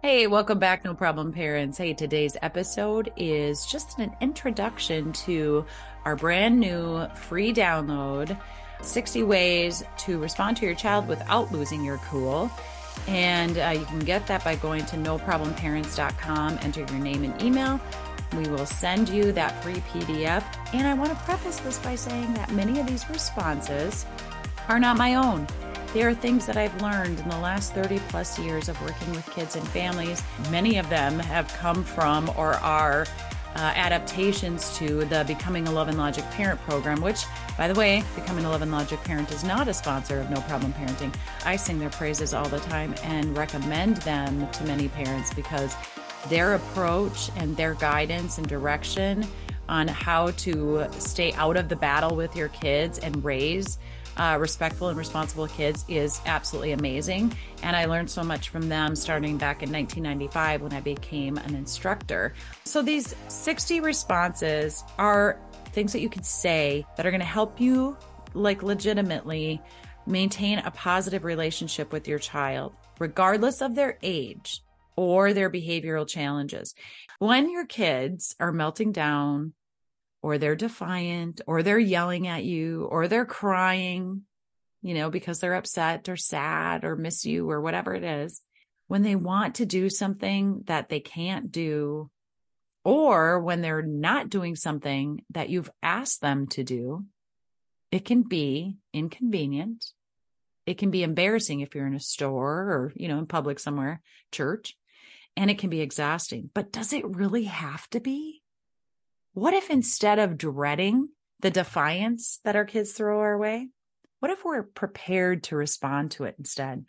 Hey, welcome back, No Problem Parents. Hey, today's episode is just an introduction to our brand new free download 60 Ways to Respond to Your Child Without Losing Your Cool. And uh, you can get that by going to noproblemparents.com, enter your name and email. We will send you that free PDF. And I want to preface this by saying that many of these responses are not my own. They are things that I've learned in the last 30 plus years of working with kids and families. Many of them have come from or are uh, adaptations to the Becoming a Love and Logic Parent program, which, by the way, Becoming a Love and Logic Parent is not a sponsor of No Problem Parenting. I sing their praises all the time and recommend them to many parents because their approach and their guidance and direction on how to stay out of the battle with your kids and raise uh, respectful and responsible kids is absolutely amazing. And I learned so much from them starting back in 1995 when I became an instructor. So these 60 responses are things that you can say that are going to help you, like, legitimately maintain a positive relationship with your child, regardless of their age or their behavioral challenges. When your kids are melting down, or they're defiant or they're yelling at you or they're crying, you know, because they're upset or sad or miss you or whatever it is, when they want to do something that they can't do, or when they're not doing something that you've asked them to do, it can be inconvenient. It can be embarrassing if you're in a store or, you know, in public somewhere, church, and it can be exhausting. But does it really have to be? What if instead of dreading the defiance that our kids throw our way, what if we're prepared to respond to it instead?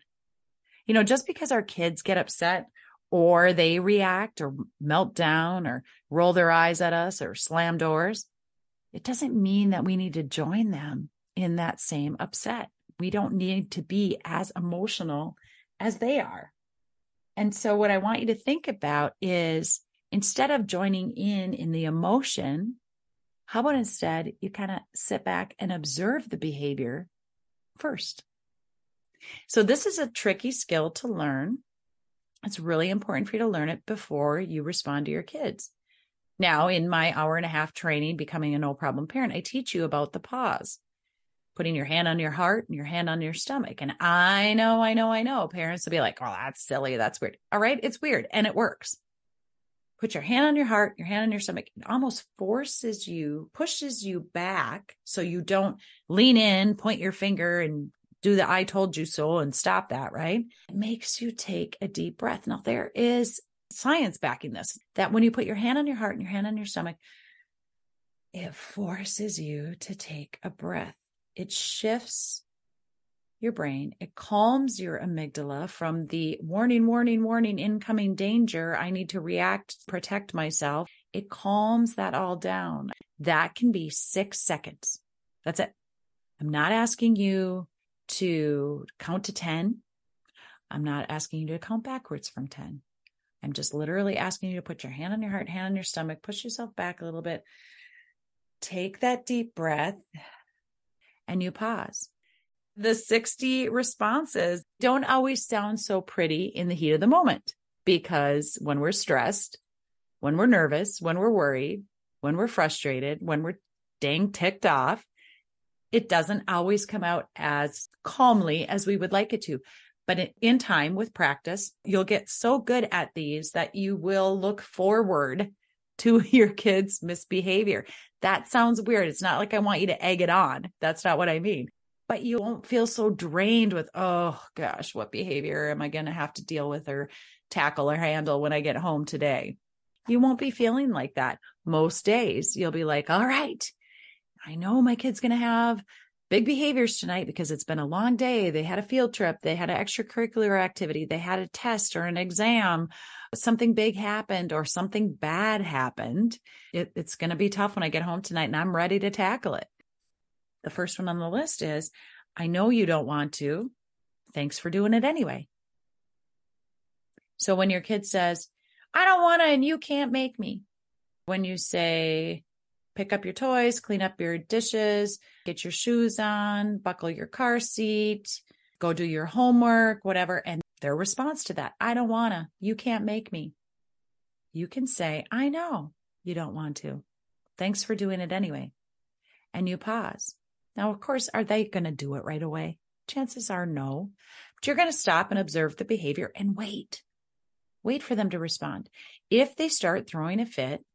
You know, just because our kids get upset or they react or melt down or roll their eyes at us or slam doors, it doesn't mean that we need to join them in that same upset. We don't need to be as emotional as they are. And so, what I want you to think about is instead of joining in in the emotion, how about instead you kind of sit back and observe the behavior first? So, this is a tricky skill to learn. It's really important for you to learn it before you respond to your kids. Now, in my hour and a half training, Becoming a No Problem Parent, I teach you about the pause, putting your hand on your heart and your hand on your stomach. And I know, I know, I know parents will be like, oh, that's silly. That's weird. All right. It's weird and it works put your hand on your heart, your hand on your stomach. It almost forces you, pushes you back so you don't lean in, point your finger and do the I told you so and stop that, right? It makes you take a deep breath. Now, there is science backing this that when you put your hand on your heart and your hand on your stomach, it forces you to take a breath. It shifts your brain. It calms your amygdala from the warning, warning, warning, incoming danger. I need to react, protect myself. It calms that all down. That can be six seconds. That's it. I'm not asking you to count to 10. I'm not asking you to count backwards from 10. I'm just literally asking you to put your hand on your heart, hand on your stomach, push yourself back a little bit. Take that deep breath and you pause the 60 responses don't always sound so pretty in the heat of the moment because when we're stressed, when we're nervous, when we're worried, when we're frustrated, when we're dang ticked off, it doesn't always come out as calmly as we would like it to. But in time with practice, you'll get so good at these that you will look forward to your kids' misbehavior. That sounds weird. It's not like I want you to egg it on. That's not what I mean but you won't feel so drained with, oh gosh, what behavior am I going to have to deal with or tackle or handle when I get home today? You won't be feeling like that most days. You'll be like, all right, I know my kid's going to have big behaviors tonight because it's been a long day. They had a field trip, they had an extracurricular activity, they had a test or an exam, something big happened or something bad happened. It, it's going to be tough when I get home tonight and I'm ready to tackle it. The first one on the list is I know you don't want to. Thanks for doing it anyway. So when your kid says, I don't want to and you can't make me, when you say, pick up your toys, clean up your dishes, get your shoes on, buckle your car seat, go do your homework, whatever, and their response to that, I don't want to. You can't make me. You can say, I know you don't want to. Thanks for doing it anyway. And you pause. Now, of course, are they going to do it right away? Chances are no. But you're going to stop and observe the behavior and wait. Wait for them to respond. If they start throwing a fit,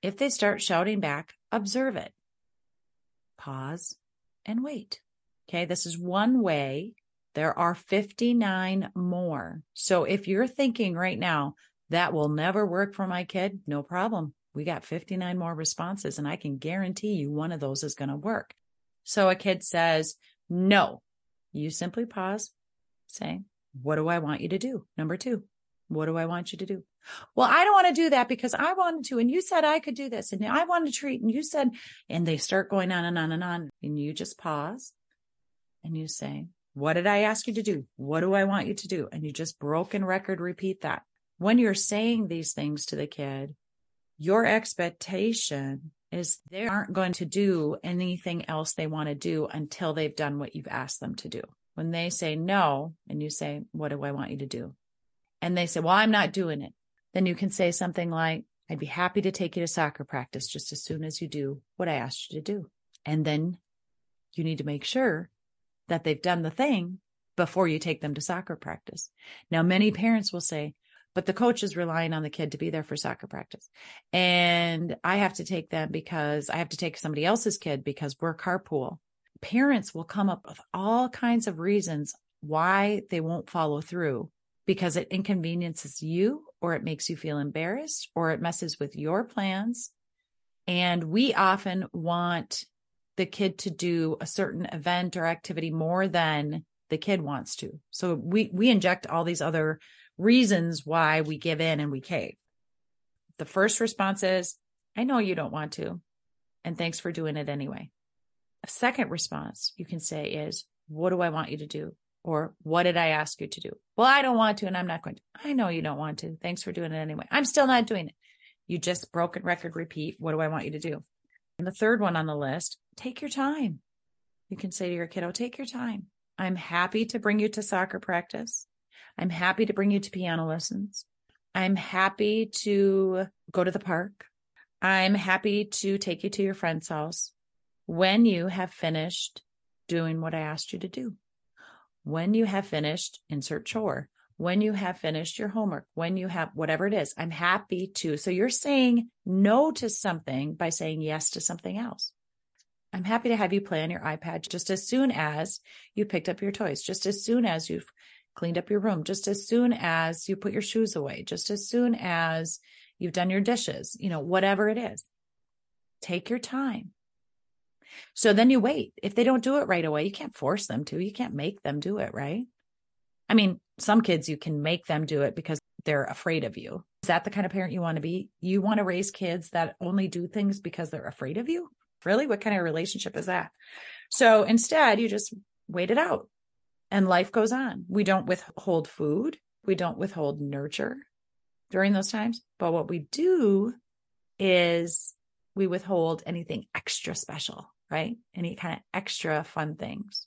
if they start shouting back, observe it. Pause and wait. Okay, this is one way. There are 59 more. So if you're thinking right now, that will never work for my kid, no problem. We got 59 more responses, and I can guarantee you one of those is going to work. So a kid says, no. You simply pause, say, what do I want you to do? Number two, what do I want you to do? Well, I don't want to do that because I wanted to. And you said I could do this. And I wanted to treat. And you said, and they start going on and on and on. And you just pause and you say, what did I ask you to do? What do I want you to do? And you just broken record repeat that. When you're saying these things to the kid, your expectation is they aren't going to do anything else they want to do until they've done what you've asked them to do. When they say no, and you say, What do I want you to do? And they say, Well, I'm not doing it. Then you can say something like, I'd be happy to take you to soccer practice just as soon as you do what I asked you to do. And then you need to make sure that they've done the thing before you take them to soccer practice. Now, many parents will say, but the coach is relying on the kid to be there for soccer practice. And I have to take them because I have to take somebody else's kid because we're carpool. Parents will come up with all kinds of reasons why they won't follow through because it inconveniences you or it makes you feel embarrassed or it messes with your plans. And we often want the kid to do a certain event or activity more than the kid wants to. So we we inject all these other reasons why we give in and we cave. The first response is, I know you don't want to, and thanks for doing it anyway. A second response you can say is, What do I want you to do? Or what did I ask you to do? Well, I don't want to, and I'm not going to. I know you don't want to. Thanks for doing it anyway. I'm still not doing it. You just broken record repeat. What do I want you to do? And the third one on the list, take your time. You can say to your kiddo, take your time. I'm happy to bring you to soccer practice. I'm happy to bring you to piano lessons. I'm happy to go to the park. I'm happy to take you to your friend's house when you have finished doing what I asked you to do. When you have finished, insert chore. When you have finished your homework, when you have whatever it is, I'm happy to. So you're saying no to something by saying yes to something else. I'm happy to have you play on your iPad just as soon as you picked up your toys, just as soon as you've cleaned up your room, just as soon as you put your shoes away, just as soon as you've done your dishes, you know, whatever it is. Take your time. So then you wait. If they don't do it right away, you can't force them to. You can't make them do it, right? I mean, some kids you can make them do it because they're afraid of you. Is that the kind of parent you want to be? You want to raise kids that only do things because they're afraid of you? Really? What kind of relationship is that? So instead, you just wait it out and life goes on. We don't withhold food. We don't withhold nurture during those times. But what we do is we withhold anything extra special, right? Any kind of extra fun things.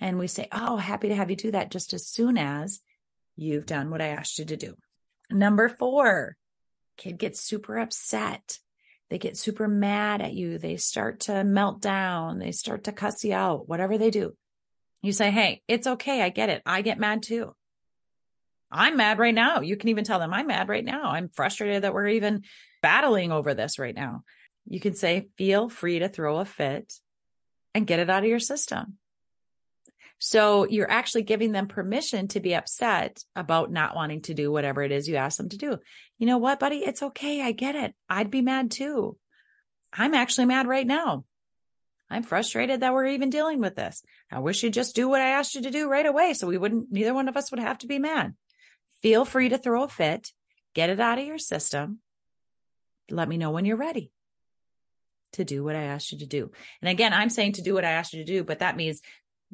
And we say, Oh, happy to have you do that just as soon as you've done what I asked you to do. Number four, kid gets super upset. They get super mad at you. They start to melt down. They start to cuss you out, whatever they do. You say, Hey, it's okay. I get it. I get mad too. I'm mad right now. You can even tell them I'm mad right now. I'm frustrated that we're even battling over this right now. You can say, feel free to throw a fit and get it out of your system. So you're actually giving them permission to be upset about not wanting to do whatever it is you ask them to do. You know what, buddy? It's okay. I get it. I'd be mad too. I'm actually mad right now. I'm frustrated that we're even dealing with this. I wish you'd just do what I asked you to do right away so we wouldn't, neither one of us would have to be mad. Feel free to throw a fit, get it out of your system. Let me know when you're ready to do what I asked you to do. And again, I'm saying to do what I asked you to do, but that means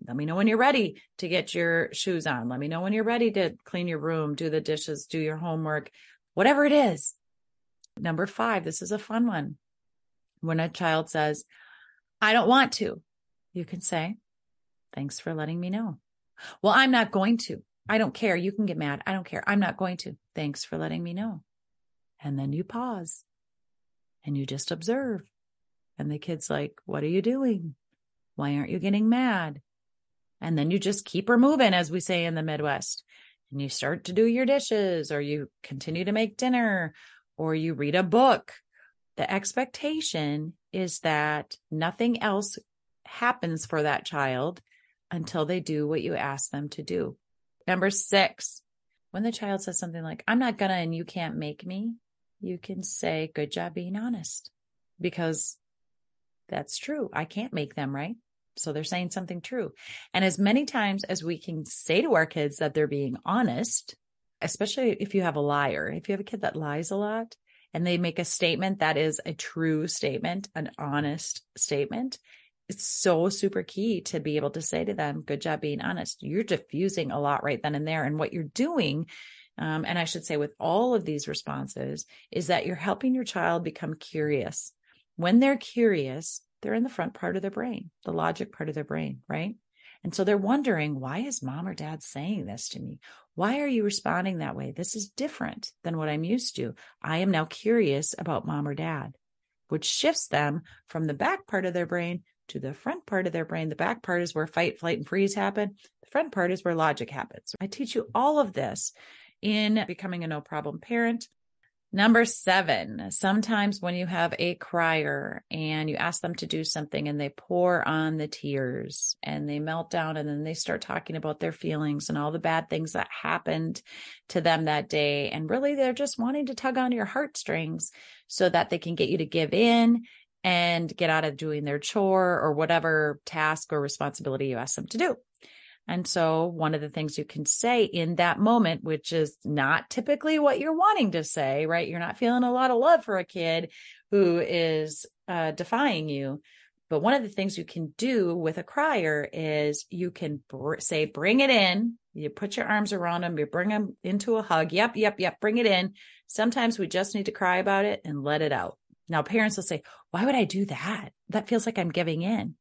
let me know when you're ready to get your shoes on. Let me know when you're ready to clean your room, do the dishes, do your homework, whatever it is. Number five, this is a fun one. When a child says, I don't want to. You can say, thanks for letting me know. Well, I'm not going to. I don't care. You can get mad. I don't care. I'm not going to. Thanks for letting me know. And then you pause and you just observe. And the kid's like, What are you doing? Why aren't you getting mad? And then you just keep her moving, as we say in the Midwest. And you start to do your dishes, or you continue to make dinner, or you read a book. The expectation is that nothing else happens for that child until they do what you ask them to do. Number six, when the child says something like, I'm not gonna and you can't make me, you can say, Good job being honest. Because that's true. I can't make them, right? So they're saying something true. And as many times as we can say to our kids that they're being honest, especially if you have a liar, if you have a kid that lies a lot and they make a statement that is a true statement, an honest statement, it's so super key to be able to say to them, good job being honest. You're diffusing a lot right then and there. And what you're doing, um, and I should say with all of these responses, is that you're helping your child become curious. When they're curious, they're in the front part of their brain, the logic part of their brain, right? And so they're wondering, why is mom or dad saying this to me? Why are you responding that way? This is different than what I'm used to. I am now curious about mom or dad, which shifts them from the back part of their brain to the front part of their brain. The back part is where fight, flight, and freeze happen. The front part is where logic happens. I teach you all of this in becoming a no problem parent. Number seven, sometimes when you have a crier and you ask them to do something and they pour on the tears and they melt down and then they start talking about their feelings and all the bad things that happened to them that day. And really, they're just wanting to tug on your heartstrings so that they can get you to give in and get out of doing their chore or whatever task or responsibility you ask them to do. And so one of the things you can say in that moment, which is not typically what you're wanting to say, right? You're not feeling a lot of love for a kid who is uh, defying you. But one of the things you can do with a crier is you can br- say, bring it in. You put your arms around them, you bring them into a hug. Yep, yep, yep, bring it in. Sometimes we just need to cry about it and let it out. Now, parents will say, why would I do that? That feels like I'm giving in.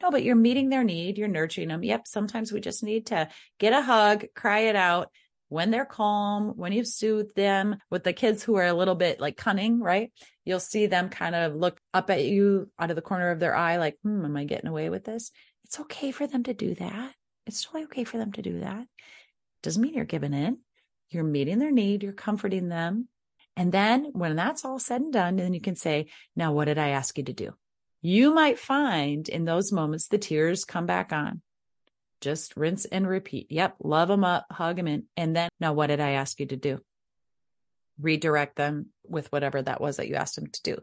No, but you're meeting their need. You're nurturing them. Yep. Sometimes we just need to get a hug, cry it out when they're calm, when you've soothed them with the kids who are a little bit like cunning, right? You'll see them kind of look up at you out of the corner of their eye, like, hmm, am I getting away with this? It's okay for them to do that. It's totally okay for them to do that. Doesn't mean you're giving in. You're meeting their need. You're comforting them. And then when that's all said and done, then you can say, now what did I ask you to do? You might find in those moments the tears come back on. Just rinse and repeat. Yep. Love them up, hug them in. And then now what did I ask you to do? Redirect them with whatever that was that you asked them to do.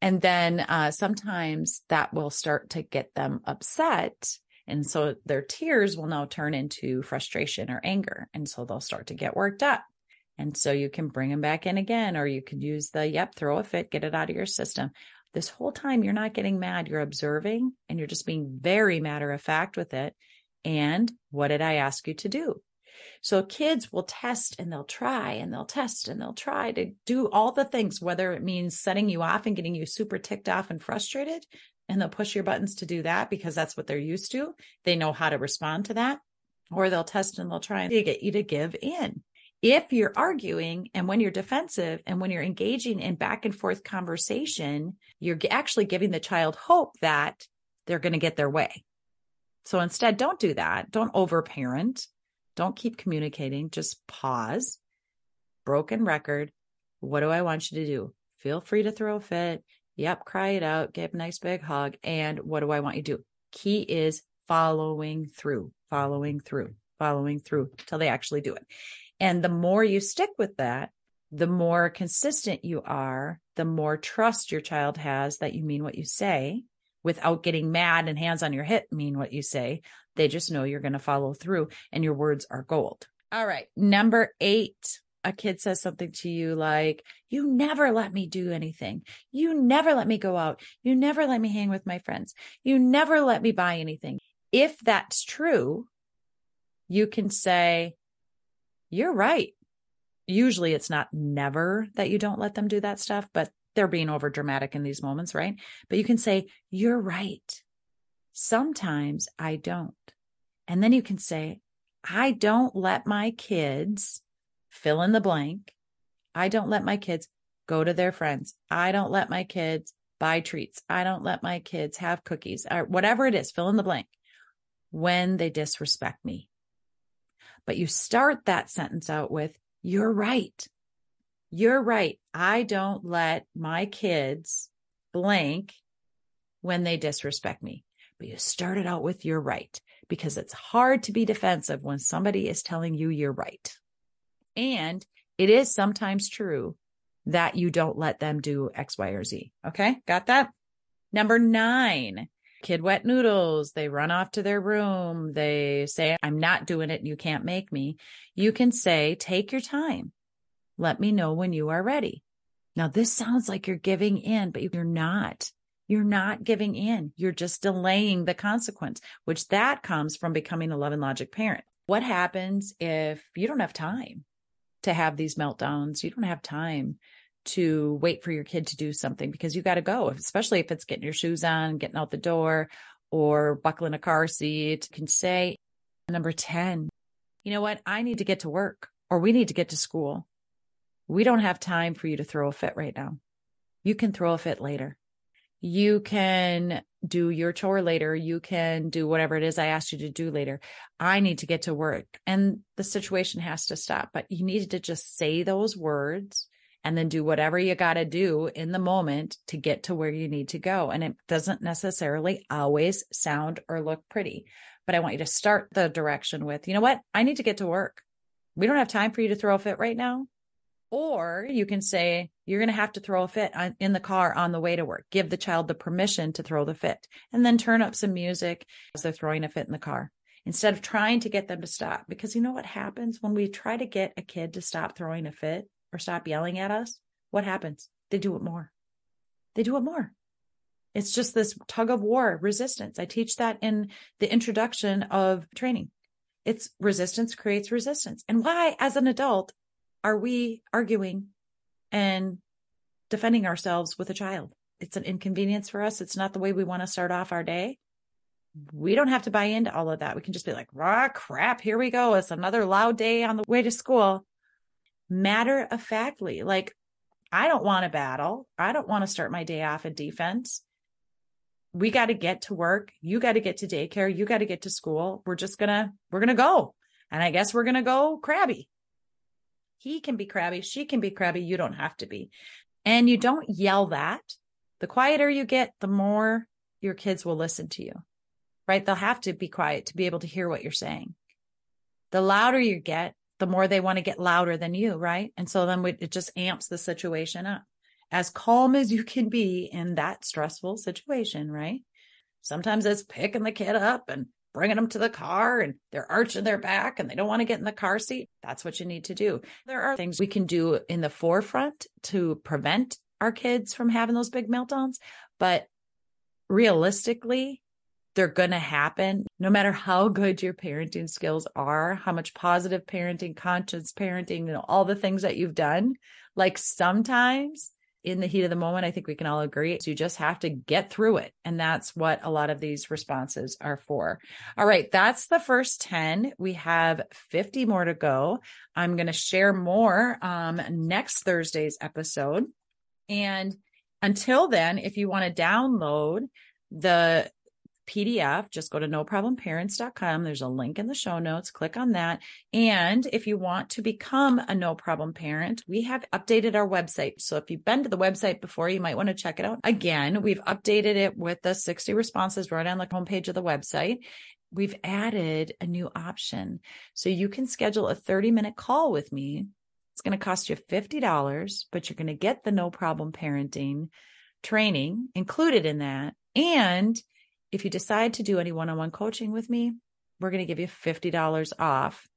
And then uh, sometimes that will start to get them upset. And so their tears will now turn into frustration or anger. And so they'll start to get worked up. And so you can bring them back in again, or you could use the, yep, throw a fit, get it out of your system. This whole time you're not getting mad, you're observing and you're just being very matter of fact with it. And what did I ask you to do? So kids will test and they'll try and they'll test and they'll try to do all the things, whether it means setting you off and getting you super ticked off and frustrated. And they'll push your buttons to do that because that's what they're used to. They know how to respond to that. Or they'll test and they'll try to get you to give in if you're arguing and when you're defensive and when you're engaging in back and forth conversation, you're actually giving the child hope that they're going to get their way. So instead, don't do that. Don't overparent. Don't keep communicating. Just pause. Broken record. What do I want you to do? Feel free to throw a fit. Yep, cry it out, give a nice big hug. And what do I want you to do? Key is following through, following through, following through till they actually do it. And the more you stick with that, the more consistent you are, the more trust your child has that you mean what you say without getting mad and hands on your hip mean what you say. They just know you're going to follow through and your words are gold. All right. Number eight, a kid says something to you like, you never let me do anything. You never let me go out. You never let me hang with my friends. You never let me buy anything. If that's true, you can say, you're right. Usually it's not never that you don't let them do that stuff, but they're being over dramatic in these moments, right? But you can say, You're right. Sometimes I don't. And then you can say, I don't let my kids fill in the blank. I don't let my kids go to their friends. I don't let my kids buy treats. I don't let my kids have cookies or whatever it is, fill in the blank when they disrespect me. But you start that sentence out with, you're right. You're right. I don't let my kids blank when they disrespect me. But you started out with you're right because it's hard to be defensive when somebody is telling you you're right. And it is sometimes true that you don't let them do X, Y, or Z. Okay. Got that? Number nine, kid wet noodles. They run off to their room. They say, I'm not doing it. You can't make me. You can say, take your time. Let me know when you are ready. Now, this sounds like you're giving in, but you're not. You're not giving in. You're just delaying the consequence, which that comes from becoming a love and logic parent. What happens if you don't have time to have these meltdowns? You don't have time to wait for your kid to do something because you got to go, especially if it's getting your shoes on, getting out the door, or buckling a car seat. You can say, number 10, you know what? I need to get to work or we need to get to school. We don't have time for you to throw a fit right now. You can throw a fit later. You can do your chore later. You can do whatever it is I asked you to do later. I need to get to work and the situation has to stop, but you need to just say those words and then do whatever you got to do in the moment to get to where you need to go. And it doesn't necessarily always sound or look pretty, but I want you to start the direction with, you know what? I need to get to work. We don't have time for you to throw a fit right now. Or you can say, you're going to have to throw a fit in the car on the way to work. Give the child the permission to throw the fit and then turn up some music as they're throwing a fit in the car instead of trying to get them to stop. Because you know what happens when we try to get a kid to stop throwing a fit or stop yelling at us? What happens? They do it more. They do it more. It's just this tug of war resistance. I teach that in the introduction of training. It's resistance creates resistance. And why, as an adult, are we arguing and defending ourselves with a child? It's an inconvenience for us. It's not the way we want to start off our day. We don't have to buy into all of that. We can just be like, raw crap, here we go. It's another loud day on the way to school. Matter of factly, like, I don't want to battle. I don't want to start my day off in defense. We got to get to work. You got to get to daycare. You got to get to school. We're just gonna, we're gonna go. And I guess we're gonna go crabby. He can be crabby. She can be crabby. You don't have to be. And you don't yell that. The quieter you get, the more your kids will listen to you, right? They'll have to be quiet to be able to hear what you're saying. The louder you get, the more they want to get louder than you, right? And so then we, it just amps the situation up. As calm as you can be in that stressful situation, right? Sometimes it's picking the kid up and bringing them to the car and they're arching their back and they don't want to get in the car seat. That's what you need to do. There are things we can do in the forefront to prevent our kids from having those big meltdowns. But realistically, they're going to happen no matter how good your parenting skills are, how much positive parenting, conscious parenting, you know, all the things that you've done. Like sometimes in the heat of the moment, I think we can all agree. So you just have to get through it. And that's what a lot of these responses are for. All right. That's the first 10. We have 50 more to go. I'm going to share more um, next Thursday's episode. And until then, if you want to download the PDF, just go to noproblemparents.com. There's a link in the show notes. Click on that. And if you want to become a no problem parent, we have updated our website. So if you've been to the website before, you might want to check it out. Again, we've updated it with the 60 responses right on the homepage of the website. We've added a new option. So you can schedule a 30 minute call with me. It's going to cost you $50, but you're going to get the no problem parenting training included in that. And if you decide to do any one on one coaching with me, we're going to give you $50 off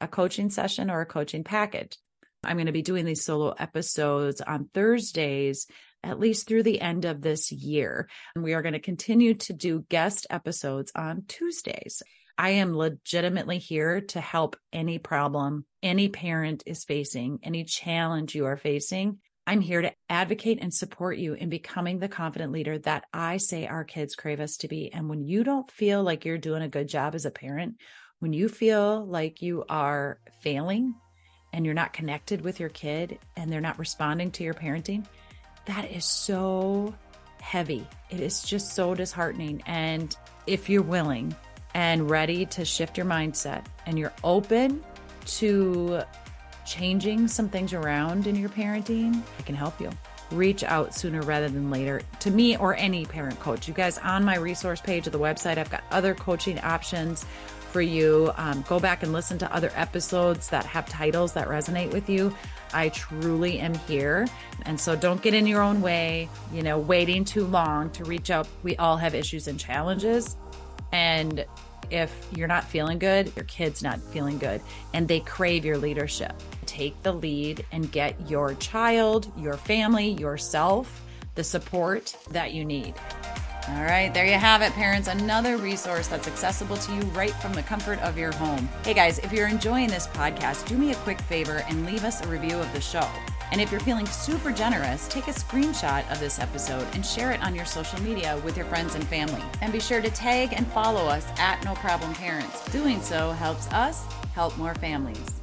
a coaching session or a coaching package. I'm going to be doing these solo episodes on Thursdays, at least through the end of this year. And we are going to continue to do guest episodes on Tuesdays. I am legitimately here to help any problem any parent is facing, any challenge you are facing. I'm here to advocate and support you in becoming the confident leader that I say our kids crave us to be. And when you don't feel like you're doing a good job as a parent, When you feel like you are failing and you're not connected with your kid and they're not responding to your parenting, that is so heavy. It is just so disheartening. And if you're willing and ready to shift your mindset and you're open to changing some things around in your parenting, I can help you. Reach out sooner rather than later to me or any parent coach. You guys, on my resource page of the website, I've got other coaching options for you. Um, go back and listen to other episodes that have titles that resonate with you. I truly am here. And so don't get in your own way, you know, waiting too long to reach out. We all have issues and challenges. And if you're not feeling good, your kid's not feeling good, and they crave your leadership. Take the lead and get your child, your family, yourself the support that you need. All right, there you have it, parents. Another resource that's accessible to you right from the comfort of your home. Hey guys, if you're enjoying this podcast, do me a quick favor and leave us a review of the show. And if you're feeling super generous, take a screenshot of this episode and share it on your social media with your friends and family. And be sure to tag and follow us at No Problem Parents. Doing so helps us help more families.